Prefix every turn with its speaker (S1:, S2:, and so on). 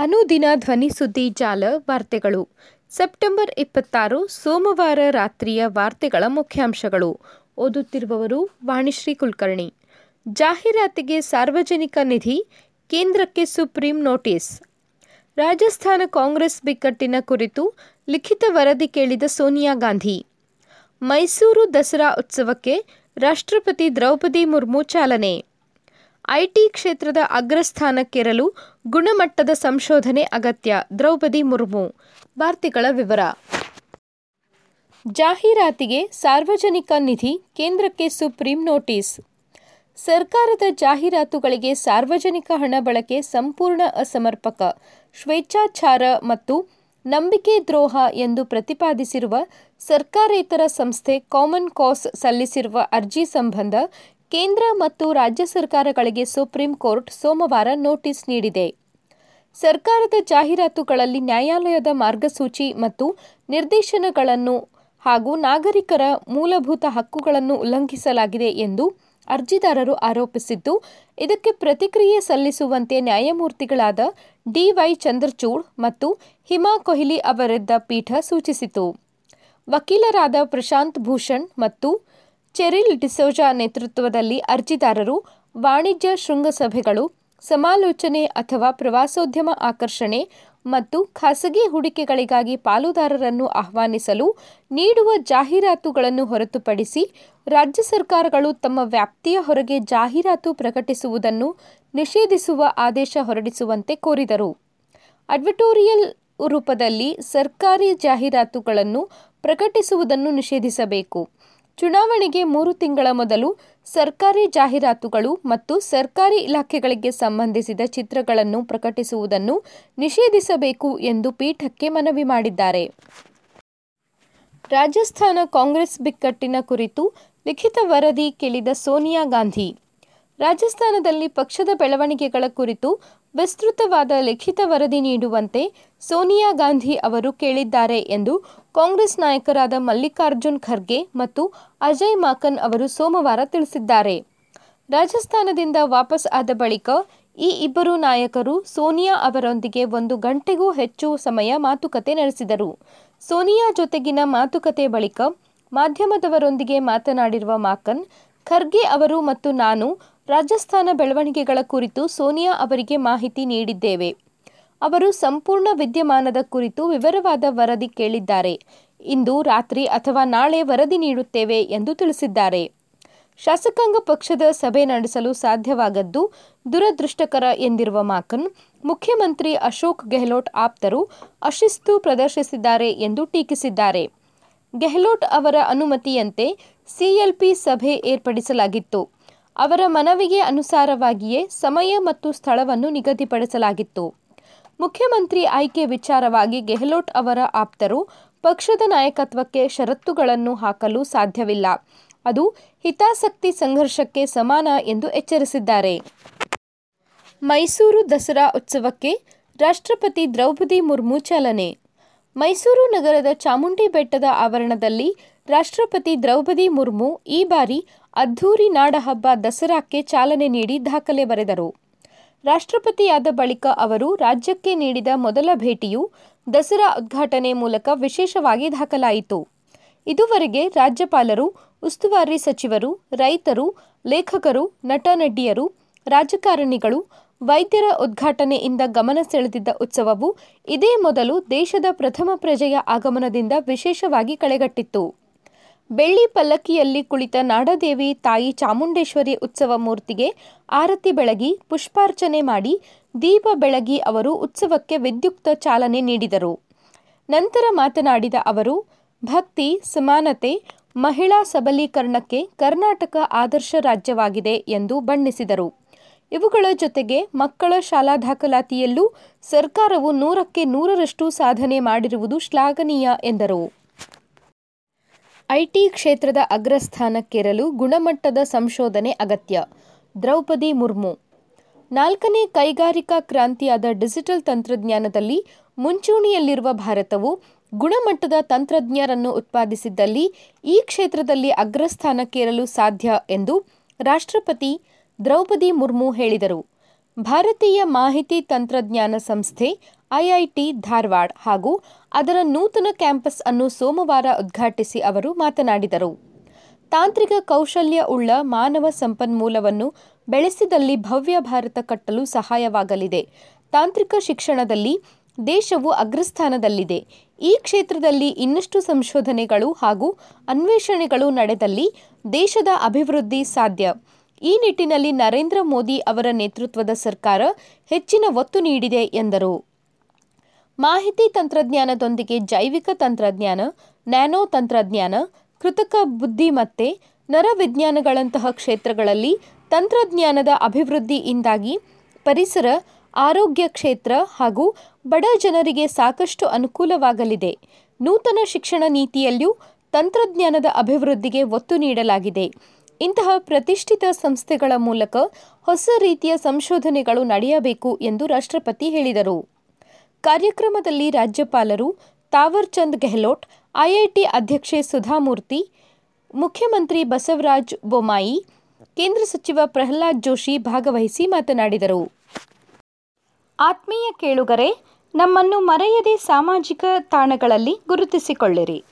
S1: ಅನುದಿನ ಧ್ವನಿ ಸುದ್ದಿ ಜಾಲ ವಾರ್ತೆಗಳು. ಸೆಪ್ಟೆಂಬರ್ ಇಪ್ಪತ್ತಾರು ಸೋಮವಾರ ರಾತ್ರಿಯ ವಾರ್ತೆಗಳ ಮುಖ್ಯಾಂಶಗಳು. ಓದುತ್ತಿರುವವರು ವಾಣಿಶ್ರೀ ಕುಲಕರ್ಣಿ. ಜಾಹೀರಾತಿಗೆ ಸಾರ್ವಜನಿಕ ನಿಧಿ, ಕೇಂದ್ರಕ್ಕೆ ಸುಪ್ರೀಂ ನೋಟಿಸ್. ರಾಜಸ್ಥಾನ ಕಾಂಗ್ರೆಸ್ ಬಿಕ್ಕಟ್ಟಿನ ಕುರಿತು ಲಿಖಿತ ವರದಿ ಕೇಳಿದ ಸೋನಿಯಾ ಗಾಂಧಿ. ಮೈಸೂರು ದಸರಾ ಉತ್ಸವಕ್ಕೆ ರಾಷ್ಟ್ರಪತಿ ದ್ರೌಪದಿ ಮುರ್ಮು ಚಾಲನೆ. ಐಟಿ ಕ್ಷೇತ್ರದ ಅಗ್ರಸ್ಥಾನಕ್ಕೇರಲು ಗುಣಮಟ್ಟದ ಸಂಶೋಧನೆ ಅಗತ್ಯ. ದ್ರೌಪದಿ ಮುರ್ಮು. ವಾರ್ತೆಗಳ ವಿವರ. ಜಾಹೀರಾತಿಗೆ ಸಾರ್ವಜನಿಕ ನಿಧಿ ಕೇಂದ್ರಕ್ಕೆ ಸುಪ್ರೀಂ ನೋಟಿಸ್. ಸರ್ಕಾರದ ಜಾಹೀರಾತುಗಳಿಗೆ ಸಾರ್ವಜನಿಕ ಹಣ ಬಳಕೆ ಸಂಪೂರ್ಣ ಅಸಮರ್ಪಕ. ಸ್ವೇಚ್ಛಾಚಾರ ಮತ್ತು ನಂಬಿಕೆ ದ್ರೋಹ ಎಂದು ಪ್ರತಿಪಾದಿಸಿರುವ ಸರ್ಕಾರೇತರ ಸಂಸ್ಥೆ ಕಾಮನ್ ಕಾಸ್ ಸಲ್ಲಿಸಿರುವ ಅರ್ಜಿ ಸಂಬಂಧ ಕೇಂದ್ರ ಮತ್ತು ರಾಜ್ಯ ಸರ್ಕಾರಗಳಿಗೆ ಸುಪ್ರೀಂ ಕೋರ್ಟ್ ಸೋಮವಾರ ನೋಟಿಸ್ ನೀಡಿದೆ. ಸರ್ಕಾರದ ಜಾಹೀರಾತುಗಳಲ್ಲಿ ನ್ಯಾಯಾಲಯದ ಮಾರ್ಗಸೂಚಿ ಮತ್ತು ನಿರ್ದೇಶನಗಳನ್ನು ಹಾಗೂ ನಾಗರಿಕರ ಮೂಲಭೂತ ಹಕ್ಕುಗಳನ್ನು ಉಲ್ಲಂಘಿಸಲಾಗಿದೆ ಎಂದು ಅರ್ಜಿದಾರರು ಆರೋಪಿಸಿದ್ದು, ಇದಕ್ಕೆ ಪ್ರತಿಕ್ರಿಯೆ ಸಲ್ಲಿಸುವಂತೆ ನ್ಯಾಯಮೂರ್ತಿಗಳಾದ ಡಿವೈ ಚಂದ್ರಚೂಡ್ ಮತ್ತು ಹಿಮಾ ಕೊಹ್ಲಿ ಅವರಿದ್ದ ಪೀಠ ಸೂಚಿಸಿತು. ವಕೀಲರಾದ ಪ್ರಶಾಂತ್ ಭೂಷಣ್ ಮತ್ತು ಚೆರಿಲ್ ಡಿಸೋಜಾ ನೇತೃತ್ವದಲ್ಲಿ ಅರ್ಜಿದಾರರು ವಾಣಿಜ್ಯ ಶೃಂಗಸಭೆಗಳು, ಸಮಾಲೋಚನೆ ಅಥವಾ ಪ್ರವಾಸೋದ್ಯಮ ಆಕರ್ಷಣೆ ಮತ್ತು ಖಾಸಗಿ ಹೂಡಿಕೆಗಳಿಗಾಗಿ ಪಾಲುದಾರರನ್ನು ಆಹ್ವಾನಿಸಲು ನೀಡುವ ಜಾಹೀರಾತುಗಳನ್ನು ಹೊರತುಪಡಿಸಿ ರಾಜ್ಯ ಸರ್ಕಾರಗಳು ತಮ್ಮ ವ್ಯಾಪ್ತಿಯ ಹೊರಗೆ ಜಾಹೀರಾತು ಪ್ರಕಟಿಸುವುದನ್ನು ನಿಷೇಧಿಸುವ ಆದೇಶ ಹೊರಡಿಸುವಂತೆ ಕೋರಿದರು. ಅಡ್ವಟೋರಿಯಲ್ ರೂಪದಲ್ಲಿ ಸರ್ಕಾರಿ ಜಾಹೀರಾತುಗಳನ್ನು ಪ್ರಕಟಿಸುವುದನ್ನು ನಿಷೇಧಿಸಬೇಕು. ಚುನಾವಣೆಗೆ ಮೂರು ತಿಂಗಳ ಮೊದಲು ಸರ್ಕಾರಿ ಜಾಹೀರಾತುಗಳು ಮತ್ತು ಸರ್ಕಾರಿ ಇಲಾಖೆಗಳಿಗೆ ಸಂಬಂಧಿಸಿದ ಚಿತ್ರಗಳನ್ನು ಪ್ರಕಟಿಸುವುದನ್ನು ನಿಷೇಧಿಸಬೇಕು ಎಂದು ಪೀಠಕ್ಕೆ ಮನವಿ ಮಾಡಿದ್ದಾರೆ. ರಾಜಸ್ಥಾನ ಕಾಂಗ್ರೆಸ್ ಬಿಕ್ಕಟ್ಟಿನ ಕುರಿತು ಲಿಖಿತ ವರದಿ ಕೇಳಿದ ಸೋನಿಯಾ ಗಾಂಧಿ. ರಾಜಸ್ಥಾನದಲ್ಲಿ ಪಕ್ಷದ ಬೆಳವಣಿಗೆಗಳ ಕುರಿತು ವಿಸ್ತೃತವಾದ ಲಿಖಿತ ವರದಿ ನೀಡುವಂತೆ ಸೋನಿಯಾ ಗಾಂಧಿ ಅವರು ಕೇಳಿದ್ದಾರೆ ಎಂದು ಕಾಂಗ್ರೆಸ್ ನಾಯಕರಾದ ಮಲ್ಲಿಕಾರ್ಜುನ್ ಖರ್ಗೆ ಮತ್ತು ಅಜಯ್ ಮಾಕನ್ ಅವರು ಸೋಮವಾರ ತಿಳಿಸಿದ್ದಾರೆ. ರಾಜಸ್ಥಾನದಿಂದ ವಾಪಸ್ ಆದ ಬಳಿಕ ಈ ಇಬ್ಬರು ನಾಯಕರು ಸೋನಿಯಾ ಅವರೊಂದಿಗೆ ಒಂದು ಗಂಟೆಗೂ ಹೆಚ್ಚು ಸಮಯ ಮಾತುಕತೆ ನಡೆಸಿದರು. ಸೋನಿಯಾ ಜೊತೆಗಿನ ಮಾತುಕತೆ ಬಳಿಕ ಮಾಧ್ಯಮದವರೊಂದಿಗೆ ಮಾತನಾಡಿರುವ ಮಾಕನ್, ಖರ್ಗೆ ಅವರು ಮತ್ತು ನಾನು ರಾಜಸ್ಥಾನ ಬೆಳವಣಿಗೆಗಳ ಕುರಿತು ಸೋನಿಯಾ ಅವರಿಗೆ ಮಾಹಿತಿ ನೀಡಿದ್ದೇವೆ. ಅವರು ಸಂಪೂರ್ಣ ವಿದ್ಯಮಾನದ ಕುರಿತು ವಿವರವಾದ ವರದಿ ಕೇಳಿದ್ದಾರೆ. ಇಂದು ರಾತ್ರಿ ಅಥವಾ ನಾಳೆ ವರದಿ ನೀಡುತ್ತೇವೆ ಎಂದು ತಿಳಿಸಿದ್ದಾರೆ. ಶಾಸಕಾಂಗ ಪಕ್ಷದ ಸಭೆ ನಡೆಸಲು ಸಾಧ್ಯವಾಗದ್ದು ದುರದೃಷ್ಟಕರ ಎಂದಿರುವ ಮಾಕನ್, ಮುಖ್ಯಮಂತ್ರಿ ಅಶೋಕ್ ಗೆಹ್ಲೋಟ್ ಆಪ್ತರು ಅಶಿಸ್ತು ಪ್ರದರ್ಶಿಸಿದ್ದಾರೆ ಎಂದು ಟೀಕಿಸಿದ್ದಾರೆ. ಗೆಹ್ಲೋಟ್ ಅವರ ಅನುಮತಿಯಂತೆ ಸಿಎಲ್ಪಿ ಸಭೆ ಏರ್ಪಡಿಸಲಾಗಿತ್ತು. ಅವರ ಮನವಿಗೆ ಅನುಸಾರವಾಗಿಯೇ ಸಮಯ ಮತ್ತು ಸ್ಥಳವನ್ನು ನಿಗದಿಪಡಿಸಲಾಗಿತ್ತು. ಮುಖ್ಯಮಂತ್ರಿ ಆಯ್ಕೆ ವಿಚಾರವಾಗಿ ಗೆಹ್ಲೋಟ್ ಅವರ ಆಪ್ತರು ಪಕ್ಷದ ನಾಯಕತ್ವಕ್ಕೆ ಷರತ್ತುಗಳನ್ನು ಹಾಕಲು ಸಾಧ್ಯವಿಲ್ಲ. ಅದು ಹಿತಾಸಕ್ತಿ ಸಂಘರ್ಷಕ್ಕೆ ಸಮಾನ ಎಂದು ಎಚ್ಚರಿಸಿದ್ದಾರೆ. ಮೈಸೂರು ದಸರಾ ಉತ್ಸವಕ್ಕೆ ರಾಷ್ಟ್ರಪತಿ ದ್ರೌಪದಿ ಮುರ್ಮು ಚಾಲನೆ. ಮೈಸೂರು ನಗರದ ಚಾಮುಂಡಿ ಬೆಟ್ಟದ ಆವರಣದಲ್ಲಿ ರಾಷ್ಟ್ರಪತಿ ದ್ರೌಪದಿ ಮುರ್ಮು ಈ ಬಾರಿ ಅದ್ಧೂರಿ ನಾಡಹಬ್ಬ ದಸರಾಕ್ಕೆ ಚಾಲನೆ ನೀಡಿ ದಾಖಲೆ ಬರೆದರು. ರಾಷ್ಟ್ರಪತಿಯಾದ ಬಳಿಕ ಅವರು ರಾಜ್ಯಕ್ಕೆ ನೀಡಿದ ಮೊದಲ ಭೇಟಿಯು ದಸರಾ ಉದ್ಘಾಟನೆ ಮೂಲಕ ವಿಶೇಷವಾಗಿ ದಾಖಲಾಯಿತು. ಇದುವರೆಗೆ ರಾಜ್ಯಪಾಲರು, ಉಸ್ತುವಾರಿ ಸಚಿವರು, ರೈತರು, ಲೇಖಕರು ನಟ ನಟಿಯರು ರಾಜಕಾರಣಿಗಳು, ವೈದ್ಯರ ಉದ್ಘಾಟನೆಯಿಂದ ಗಮನ ಸೆಳೆದಿದ್ದ ಉತ್ಸವವು ಇದೇ ಮೊದಲು ದೇಶದ ಪ್ರಥಮ ಪ್ರಜೆಯ ಆಗಮನದಿಂದ ವಿಶೇಷವಾಗಿ ಕಳೆಗಟ್ಟಿತ್ತು. ಬೆಳ್ಳಿ ಪಲ್ಲಕ್ಕಿಯಲ್ಲಿ ಕುಳಿತ ನಾಡದೇವಿ ತಾಯಿ ಚಾಮುಂಡೇಶ್ವರಿ ಉತ್ಸವ ಮೂರ್ತಿಗೆ ಆರತಿ ಬೆಳಗಿ ಪುಷ್ಪಾರ್ಚನೆ ಮಾಡಿ ದೀಪ ಬೆಳಗಿ ಅವರು ಉತ್ಸವಕ್ಕೆ ವಿದ್ಯುಕ್ತ ಚಾಲನೆ ನೀಡಿದರು. ನಂತರ ಮಾತನಾಡಿದ ಅವರು, ಭಕ್ತಿ, ಸಮಾನತೆ, ಮಹಿಳಾ ಸಬಲೀಕರಣಕ್ಕೆ ಕರ್ನಾಟಕ ಆದರ್ಶ ರಾಜ್ಯವಾಗಿದೆ ಎಂದು ಬಣ್ಣಿಸಿದರು. ಇವುಗಳ ಜೊತೆಗೆ ಮಕ್ಕಳ ಶಾಲಾ ದಾಖಲಾತಿಯಲ್ಲೂ ಸರ್ಕಾರವು ನೂರಕ್ಕೆ ನೂರರಷ್ಟು ಸಾಧನೆ ಮಾಡಿರುವುದು ಶ್ಲಾಘನೀಯ ಎಂದರು. ಐಟಿ ಕ್ಷೇತ್ರದ ಅಗ್ರಸ್ಥಾನಕ್ಕೇರಲು ಗುಣಮಟ್ಟದ ಸಂಶೋಧನೆ ಅಗತ್ಯ. ದ್ರೌಪದಿ ಮುರ್ಮು. ನಾಲ್ಕನೇ ಕೈಗಾರಿಕಾ ಕ್ರಾಂತಿಯಾದ ಡಿಜಿಟಲ್ ತಂತ್ರಜ್ಞಾನದಲ್ಲಿ ಮುಂಚೂಣಿಯಲ್ಲಿರುವ ಭಾರತವು ಗುಣಮಟ್ಟದ ತಂತ್ರಜ್ಞರನ್ನು ಉತ್ಪಾದಿಸಿದ್ದಲ್ಲಿ ಈ ಕ್ಷೇತ್ರದಲ್ಲಿ ಅಗ್ರಸ್ಥಾನಕ್ಕೇರಲು ಸಾಧ್ಯ ಎಂದು ರಾಷ್ಟ್ರಪತಿ ದ್ರೌಪದಿ ಮುರ್ಮು ಹೇಳಿದರು. ಭಾರತೀಯ ಮಾಹಿತಿ ತಂತ್ರಜ್ಞಾನ ಸಂಸ್ಥೆ ಐಐಟಿ ಧಾರವಾಡ ಹಾಗೂ ಅದರ ನೂತನ ಕ್ಯಾಂಪಸ್ ಅನ್ನು ಸೋಮವಾರ ಉದ್ಘಾಟಿಸಿ ಅವರು ಮಾತನಾಡಿದರು. ತಾಂತ್ರಿಕ ಕೌಶಲ್ಯ ಉಳ್ಳ ಮಾನವ ಸಂಪನ್ಮೂಲವನ್ನು ಬೆಳೆಸಿದಲ್ಲಿ ಭವ್ಯ ಭಾರತ ಕಟ್ಟಲು ಸಹಾಯವಾಗಲಿದೆ. ತಾಂತ್ರಿಕ ಶಿಕ್ಷಣದಲ್ಲಿ ದೇಶವು ಅಗ್ರಸ್ಥಾನದಲ್ಲಿದೆ. ಈ ಕ್ಷೇತ್ರದಲ್ಲಿ ಇನ್ನಷ್ಟು ಸಂಶೋಧನೆಗಳು ಹಾಗೂ ಅನ್ವೇಷಣೆಗಳು ನಡೆದಲ್ಲಿ ದೇಶದ ಅಭಿವೃದ್ಧಿ ಸಾಧ್ಯ. ಈ ನಿಟ್ಟಿನಲ್ಲಿ ನರೇಂದ್ರ ಮೋದಿ ಅವರ ನೇತೃತ್ವದ ಸರ್ಕಾರ ಹೆಚ್ಚಿನ ಒತ್ತು ನೀಡಿದೆ ಎಂದರು. ಮಾಹಿತಿ ತಂತ್ರಜ್ಞಾನದೊಂದಿಗೆ ಜೈವಿಕ ತಂತ್ರಜ್ಞಾನ, ನ್ಯಾನೋ ತಂತ್ರಜ್ಞಾನ, ಕೃತಕ ಬುದ್ಧಿಮತ್ತೆ ನರವಿಜ್ಞಾನಗಳಂತಹ ಕ್ಷೇತ್ರಗಳಲ್ಲಿ ತಂತ್ರಜ್ಞಾನದ ಅಭಿವೃದ್ಧಿಯಿಂದಾಗಿ ಪರಿಸರ, ಆರೋಗ್ಯ ಕ್ಷೇತ್ರ ಹಾಗೂ ಬಡ ಜನರಿಗೆ ಸಾಕಷ್ಟು ಅನುಕೂಲವಾಗಲಿದೆ. ನೂತನ ಶಿಕ್ಷಣ ನೀತಿಯಲ್ಲಿಯೂ ತಂತ್ರಜ್ಞಾನದ ಅಭಿವೃದ್ಧಿಗೆ ಒತ್ತು ನೀಡಲಾಗಿದೆ. ಇಂತಹ ಪ್ರತಿಷ್ಠಿತ ಸಂಸ್ಥೆಗಳ ಮೂಲಕ ಹೊಸ ರೀತಿಯ ಸಂಶೋಧನೆಗಳು ನಡೆಯಬೇಕು ಎಂದು ರಾಷ್ಟ್ರಪತಿ ಹೇಳಿದರು. ಕಾರ್ಯಕ್ರಮದಲ್ಲಿ ರಾಜ್ಯಪಾಲರು ತಾವರ್ಚಂದ್ ಗೆಹ್ಲೋಟ್, ಐಐಟಿ ಅಧ್ಯಕ್ಷೆ ಸುಧಾಮೂರ್ತಿ, ಮುಖ್ಯಮಂತ್ರಿ ಬಸವರಾಜ್ ಬೊಮ್ಮಾಯಿ, ಕೇಂದ್ರ ಸಚಿವ ಪ್ರಹ್ಲಾದ್ ಜೋಶಿ ಭಾಗವಹಿಸಿ ಮಾತನಾಡಿದರು. ಆತ್ಮೀಯ ಕೇಳುಗರೆ, ನಮ್ಮನ್ನು ಮರೆಯದೆ ಸಾಮಾಜಿಕ ತಾಣಗಳಲ್ಲಿ ಗುರುತಿಸಿಕೊಳ್ಳಿರಿ.